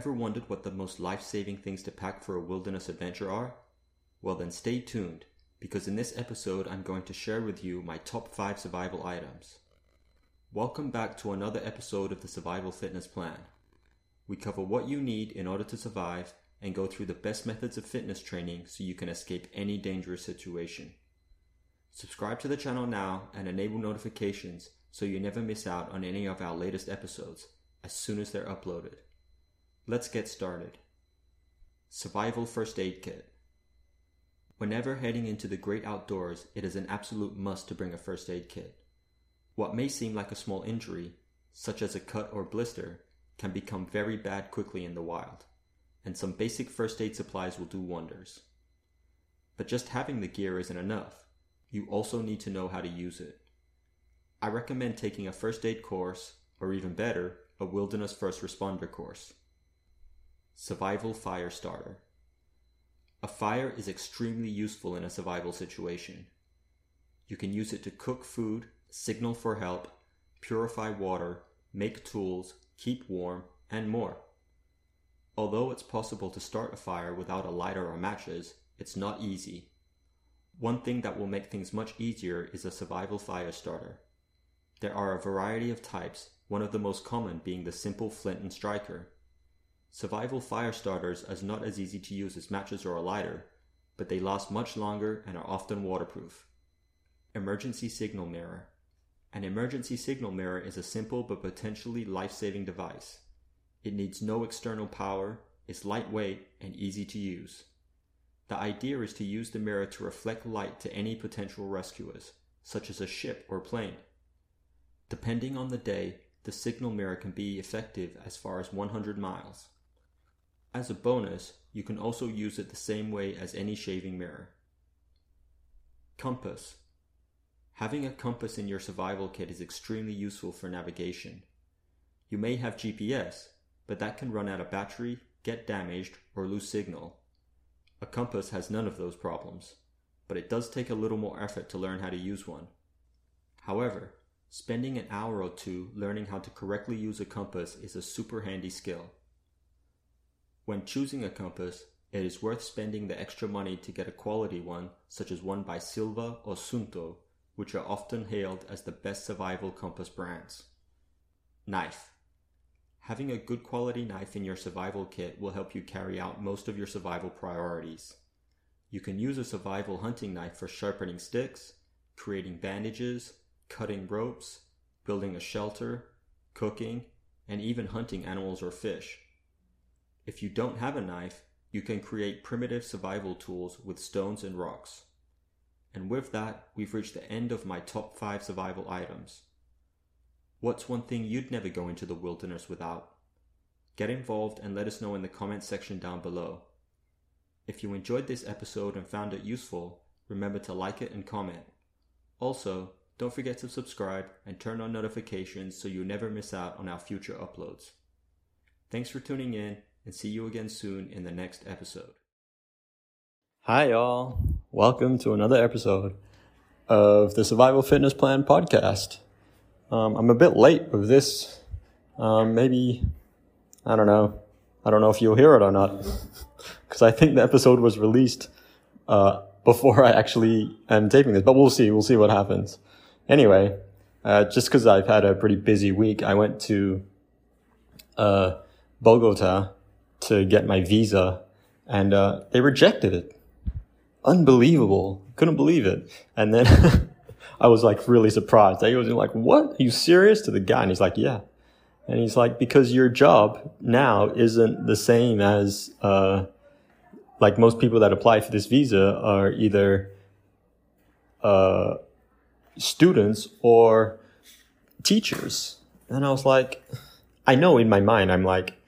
ever wondered what the most life saving things to pack for a wilderness adventure are? Well, then stay tuned, because in this episode I'm going to share with you my top 5 survival items. Welcome back to another episode of the Survival Fitness Plan. We cover what you need in order to survive and go through the best methods of fitness training so you can escape any dangerous situation. Subscribe to the channel now and enable notifications so you never miss out on any of our latest episodes as soon as they're uploaded. Let's get started. Survival First Aid Kit. Whenever heading into the great outdoors, it is an absolute must to bring a first aid kit. What may seem like a small injury, such as a cut or blister, can become very bad quickly in the wild, and some basic first aid supplies will do wonders. But just having the gear isn't enough. You also need to know how to use it. I recommend taking a first aid course, or even better, a wilderness first responder course. Survival Fire Starter. A fire is extremely useful in a survival situation. You can use it to cook food, signal for help, purify water, make tools, keep warm, and more. Although it's possible to start a fire without a lighter or matches, it's not easy. One thing that will make things much easier is a survival fire starter. There are a variety of types, one of the most common being the simple flint and striker. Survival fire starters are not as easy to use as matches or a lighter, but they last much longer and are often waterproof. Emergency Signal Mirror An emergency signal mirror is a simple but potentially life-saving device. It needs no external power, is lightweight, and easy to use. The idea is to use the mirror to reflect light to any potential rescuers, such as a ship or plane. Depending on the day, the signal mirror can be effective as far as 100 miles. As a bonus, you can also use it the same way as any shaving mirror. Compass. Having a compass in your survival kit is extremely useful for navigation. You may have GPS, but that can run out of battery, get damaged, or lose signal. A compass has none of those problems, but it does take a little more effort to learn how to use one. However, spending an hour or two learning how to correctly use a compass is a super handy skill. When choosing a compass, it is worth spending the extra money to get a quality one, such as one by Silva or Suunto, which are often hailed as the best survival compass brands. Knife. Having a good quality knife in your survival kit will help you carry out most of your survival priorities. You can use a survival hunting knife for sharpening sticks, creating bandages, cutting ropes, building a shelter, cooking, and even hunting animals or fish. If you don't have a knife, you can create primitive survival tools with stones and rocks. And with that, we've reached the end of my top 5 survival items. What's one thing you'd never go into the wilderness without? Get involved and let us know in the comments section down below. If you enjoyed this episode and found it useful, remember to like it and comment. Also, don't forget to subscribe and turn on notifications so you never miss out on our future uploads. Thanks for tuning in and see you again soon in the next episode. Hi, y'all. Welcome to another episode of the Survival Fitness Plan podcast. Um, I'm a bit late with this. Um, maybe, I don't know. I don't know if you'll hear it or not. Because I think the episode was released uh, before I actually am taping this. But we'll see. We'll see what happens. Anyway, uh, just because I've had a pretty busy week, I went to uh, Bogota to get my visa and uh, they rejected it. Unbelievable. Couldn't believe it. And then I was like really surprised. I was like, what? Are you serious? To the guy. And he's like, yeah. And he's like, because your job now isn't the same as, uh, like most people that apply for this visa are either, uh, students or teachers. And I was like, I know in my mind, I'm like,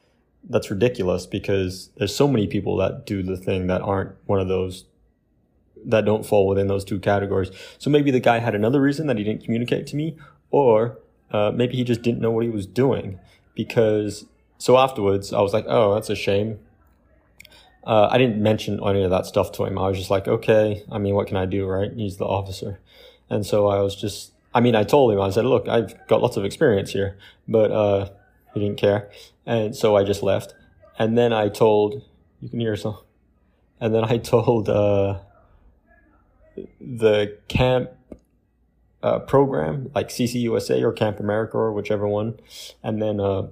that's ridiculous because there's so many people that do the thing that aren't one of those that don't fall within those two categories. So maybe the guy had another reason that he didn't communicate to me, or uh, maybe he just didn't know what he was doing. Because so afterwards, I was like, oh, that's a shame. Uh, I didn't mention any of that stuff to him. I was just like, okay, I mean, what can I do, right? He's the officer. And so I was just, I mean, I told him, I said, look, I've got lots of experience here, but uh, he didn't care. And so I just left. and then I told you can hear some, and then I told uh, the camp uh, program like CCUSA or Camp America or whichever one, and then uh,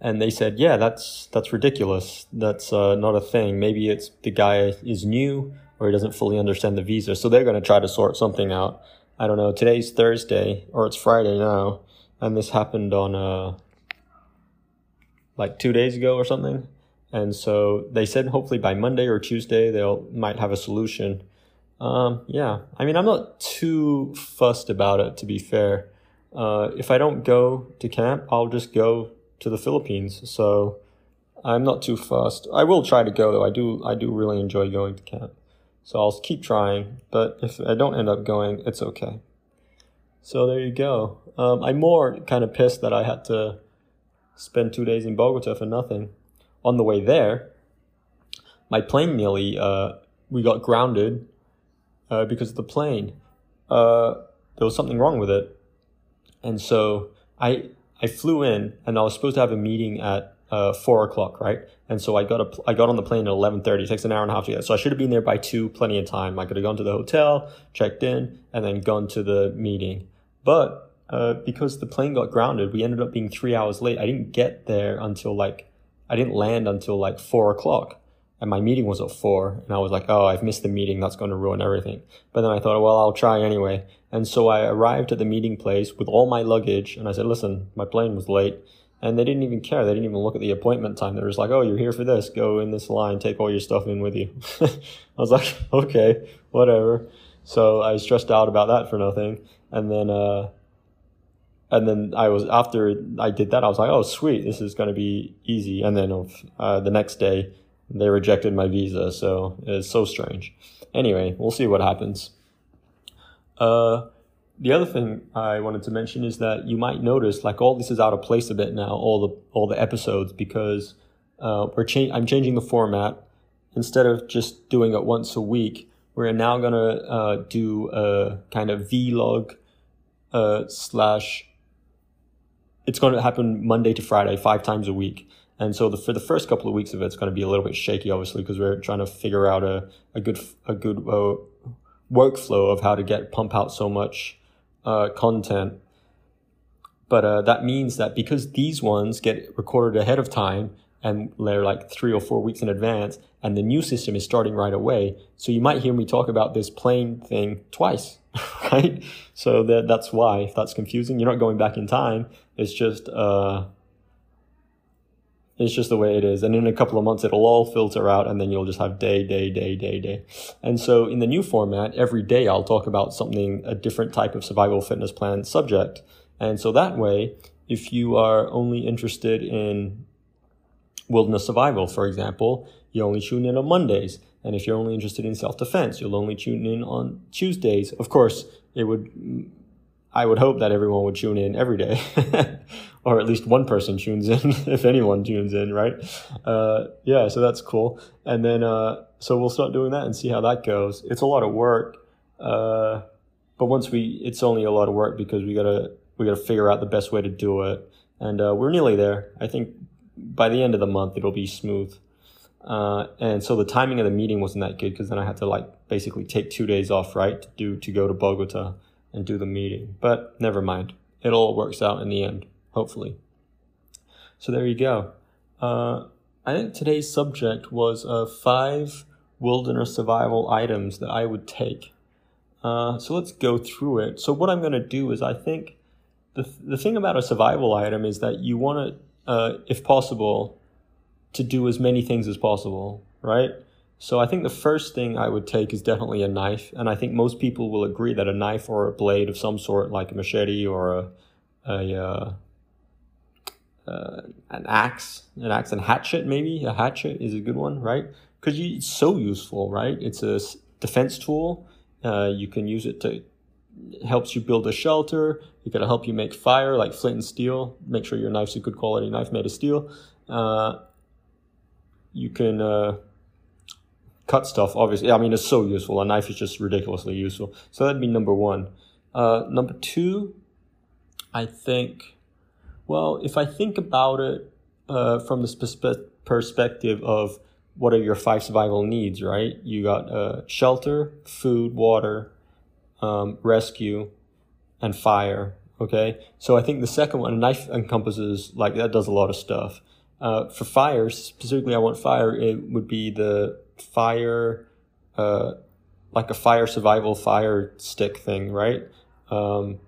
and they said, yeah, that's that's ridiculous. That's uh, not a thing. Maybe it's the guy is new or he doesn't fully understand the visa, so they're going to try to sort something out. I don't know. Today's Thursday or it's Friday now, and this happened on uh like two days ago or something. And so they said hopefully by Monday or Tuesday they'll might have a solution. Um, yeah, I mean I'm not too fussed about it to be fair. Uh, if I don't go to camp, I'll just go to the Philippines. So I'm not too fussed. I will try to go though. I do I do really enjoy going to camp. So I'll keep trying, but if I don't end up going, it's okay. So there you go. Um, I'm more kind of pissed that I had to spend two days in Bogota for nothing. On the way there, my plane nearly, uh, we got grounded uh, because of the plane. Uh, there was something wrong with it. And so I, I flew in and I was supposed to have a meeting at uh, four o'clock, right? And so I got a, I got on the plane at eleven thirty. It takes an hour and a half to get. So I should have been there by two, plenty of time. I could have gone to the hotel, checked in, and then gone to the meeting. But uh, because the plane got grounded, we ended up being three hours late. I didn't get there until like I didn't land until like four o'clock, and my meeting was at four. And I was like, oh, I've missed the meeting. That's going to ruin everything. But then I thought, well, I'll try anyway. And so I arrived at the meeting place with all my luggage, and I said, listen, my plane was late and they didn't even care. They didn't even look at the appointment time. They were just like, "Oh, you're here for this. Go in this line. Take all your stuff in with you." I was like, "Okay, whatever." So I stressed out about that for nothing, and then, uh, and then I was after I did that, I was like, "Oh, sweet, this is going to be easy." And then uh, the next day, they rejected my visa, so it's so strange. Anyway, we'll see what happens. Uh, the other thing I wanted to mention is that you might notice like all this is out of place a bit now, all the all the episodes because uh, we're cha- I'm changing the format. Instead of just doing it once a week, we're now gonna uh, do a kind of vlog uh, slash. It's going to happen Monday to Friday, five times a week. And so the, for the first couple of weeks of it, it's going to be a little bit shaky, obviously, because we're trying to figure out a, a good a good uh, workflow of how to get pump out so much uh, content. But uh, that means that because these ones get recorded ahead of time and they're like three or four weeks in advance, and the new system is starting right away, so you might hear me talk about this plane thing twice, right? So that that's why. If that's confusing, you're not going back in time. It's just uh, it's just the way it is. And in a couple of months, it'll all filter out and then you'll just have day, day, day, day, day. And so in the new format, every day I'll talk about something, a different type of survival fitness plan subject. And so that way, if you are only interested in wilderness survival, for example, you only tune in on Mondays. And if you're only interested in self defense, you'll only tune in on Tuesdays. Of course, it would I would hope that everyone would tune in every day, or at least one person tunes in, if anyone tunes in, right? Uh, yeah, so that's cool. And then, uh, so we'll start doing that and see how that goes. It's a lot of work, uh, but once we, it's only a lot of work because we gotta we gotta figure out the best way to do it, and uh, we're nearly there. I think by the end of the month it'll be smooth. Uh, and so the timing of the meeting wasn't that good because then I had to like basically take two days off, right, to do to go to Bogota and do the meeting. But never mind. It all works out in the end, hopefully. So there you go. Uh, I think today's subject was uh, five wilderness survival items that I would take. Uh, so let's go through it. So what I'm going to do is I think the, the thing about a survival item is that you want to, uh, if possible, to do as many things as possible, right? So I think the first thing I would take is definitely a knife, and I think most people will agree that a knife or a blade of some sort, like a machete or a, a uh, uh, an axe, an axe and hatchet maybe a hatchet is a good one, right? Because it's so useful, right? It's a defense tool. Uh, you can use it to it helps you build a shelter. It can help you make fire, like flint and steel. Make sure your knife's a good quality knife made of steel. Uh, you can uh, cut stuff, obviously. I mean, it's so useful. A knife is just ridiculously useful. So that'd be number one. Uh, number two, I think, well, if I think about it, uh, from the perspe- perspective of what are your five survival needs, right? You got uh, shelter, food, water, um, rescue, and fire. Okay, so I think the second one, a knife encompasses like that does a lot of stuff. Uh, for fire, specifically, I want fire. It would be the fire, uh, like a fire survival fire stick thing, right? Um,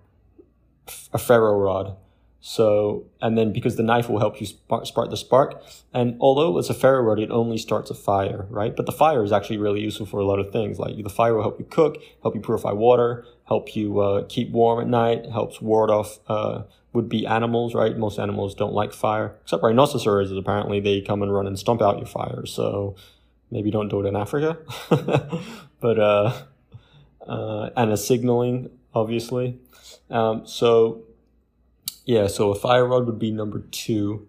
a ferro rod. So, and then because the knife will help you spark, spark the spark, and although it's a ferro rod, it only starts a fire, right? But the fire is actually really useful for a lot of things. Like the fire will help you cook, help you purify water, help you uh, keep warm at night, helps ward off uh, would be animals, right? Most animals don't like fire, except rhinoceros. Apparently, they come and run and stomp out your fire. So maybe don't do it in Africa. but uh, uh, and a signaling, obviously. Um, so yeah, so a ferro rod would be number two.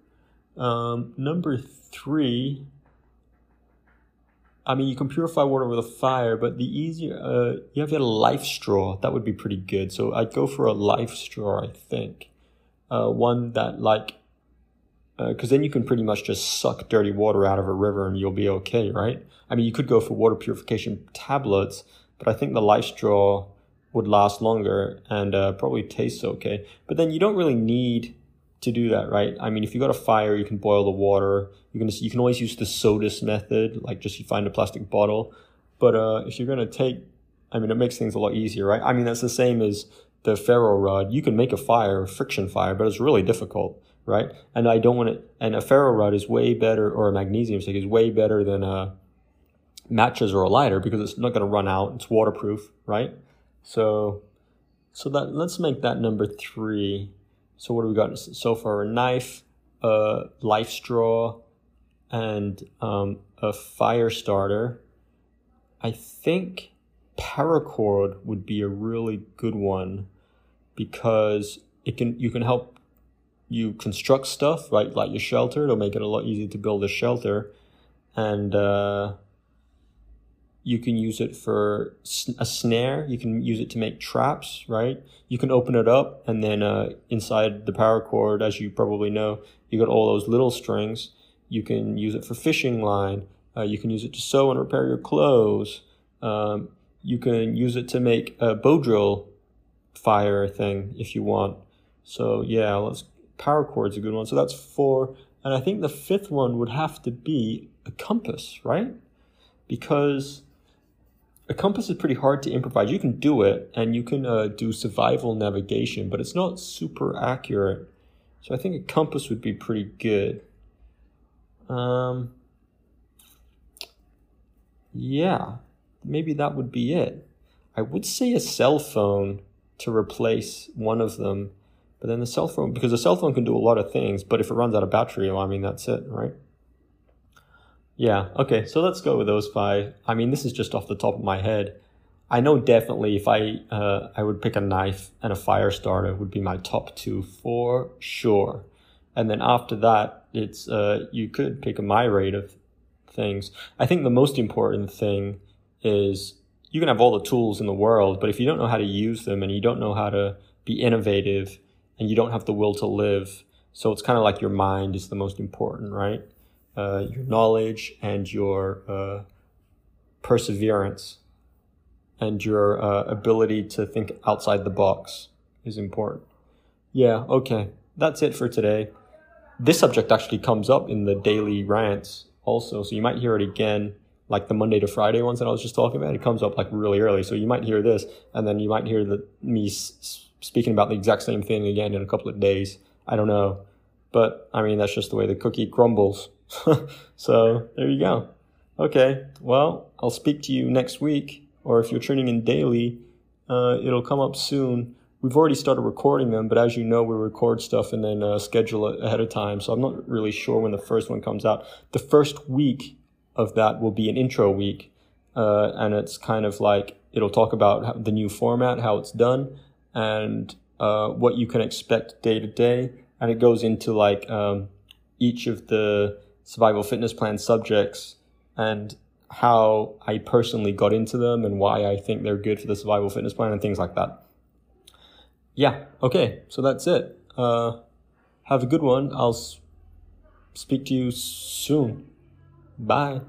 Um, number three, I mean, you can purify water with a fire, but the easier, uh, you have a life straw. That would be pretty good. So I'd go for a life straw, I think. Uh, one that, like, because uh, then you can pretty much just suck dirty water out of a river and you'll be okay, right? I mean, you could go for water purification tablets, but I think the life straw would last longer and uh, probably tastes okay. But then you don't really need to do that, right? I mean, if you got a fire, you can boil the water. You can you can always use the SODIS method, like just you find a plastic bottle. But uh, if you're gonna take, I mean, it makes things a lot easier, right? I mean, that's the same as the ferro rod. You can make a fire, a friction fire, but it's really difficult, right? And I don't want to. And a ferro rod is way better, or a magnesium stick is way better than a matches or a lighter because it's not going to run out. It's waterproof, right? So, so that let's make that number three. So what do we got so far? A knife, a life straw, and um, a fire starter. I think paracord would be a really good one because it can you can help you construct stuff right like your shelter it'll make it a lot easier to build a shelter and uh, you can use it for a snare. You can use it to make traps, right? You can open it up and then uh, inside the paracord, as you probably know, you got all those little strings. You can use it for fishing line. Uh, you can use it to sew and repair your clothes. Um, you can use it to make a bow drill fire thing if you want. So yeah, let's paracord's a good one. So that's four. And I think the fifth one would have to be a compass, right? Because a compass is pretty hard to improvise. You can do it and you can uh, do survival navigation, but it's not super accurate. So I think a compass would be pretty good. Um, yeah, maybe that would be it. I would say a cell phone to replace one of them, but then the cell phone, because the cell phone can do a lot of things, but if it runs out of battery, well, I mean, that's it, right? Yeah. Okay. So let's go with those five. I mean, this is just off the top of my head. I know definitely if I uh, I would pick a knife and a fire starter would be my top two for sure. And then after that, it's uh, you could pick a myriad of things. I think the most important thing is you can have all the tools in the world, but if you don't know how to use them and you don't know how to be innovative and you don't have the will to live, so it's kind of like your mind is the most important, right? uh, your knowledge and your uh, perseverance and your uh, ability to think outside the box is important. Yeah, okay. That's it for today. This subject actually comes up in the daily rants also, so you might hear it again, like the Monday to Friday ones that I was just talking about. It comes up like really early, so you might hear this, and then you might hear the, me s- speaking about the exact same thing again in a couple of days. I don't know. But I mean, that's just the way the cookie crumbles. so there you go. Okay, well, I'll speak to you next week, or if you're tuning in daily, uh, it'll come up soon. We've already started recording them, but as you know, we record stuff and then uh, schedule it ahead of time. So I'm not really sure when the first one comes out. The first week of that will be an intro week, uh, and it's kind of like it'll talk about the new format, how it's done, and uh, what you can expect day to day. And it goes into like um, each of the survival fitness plan subjects and how I personally got into them and why I think they're good for the survival fitness plan and things like that. Yeah, okay, so that's it. Uh, have a good one. I'll speak to you soon. Bye.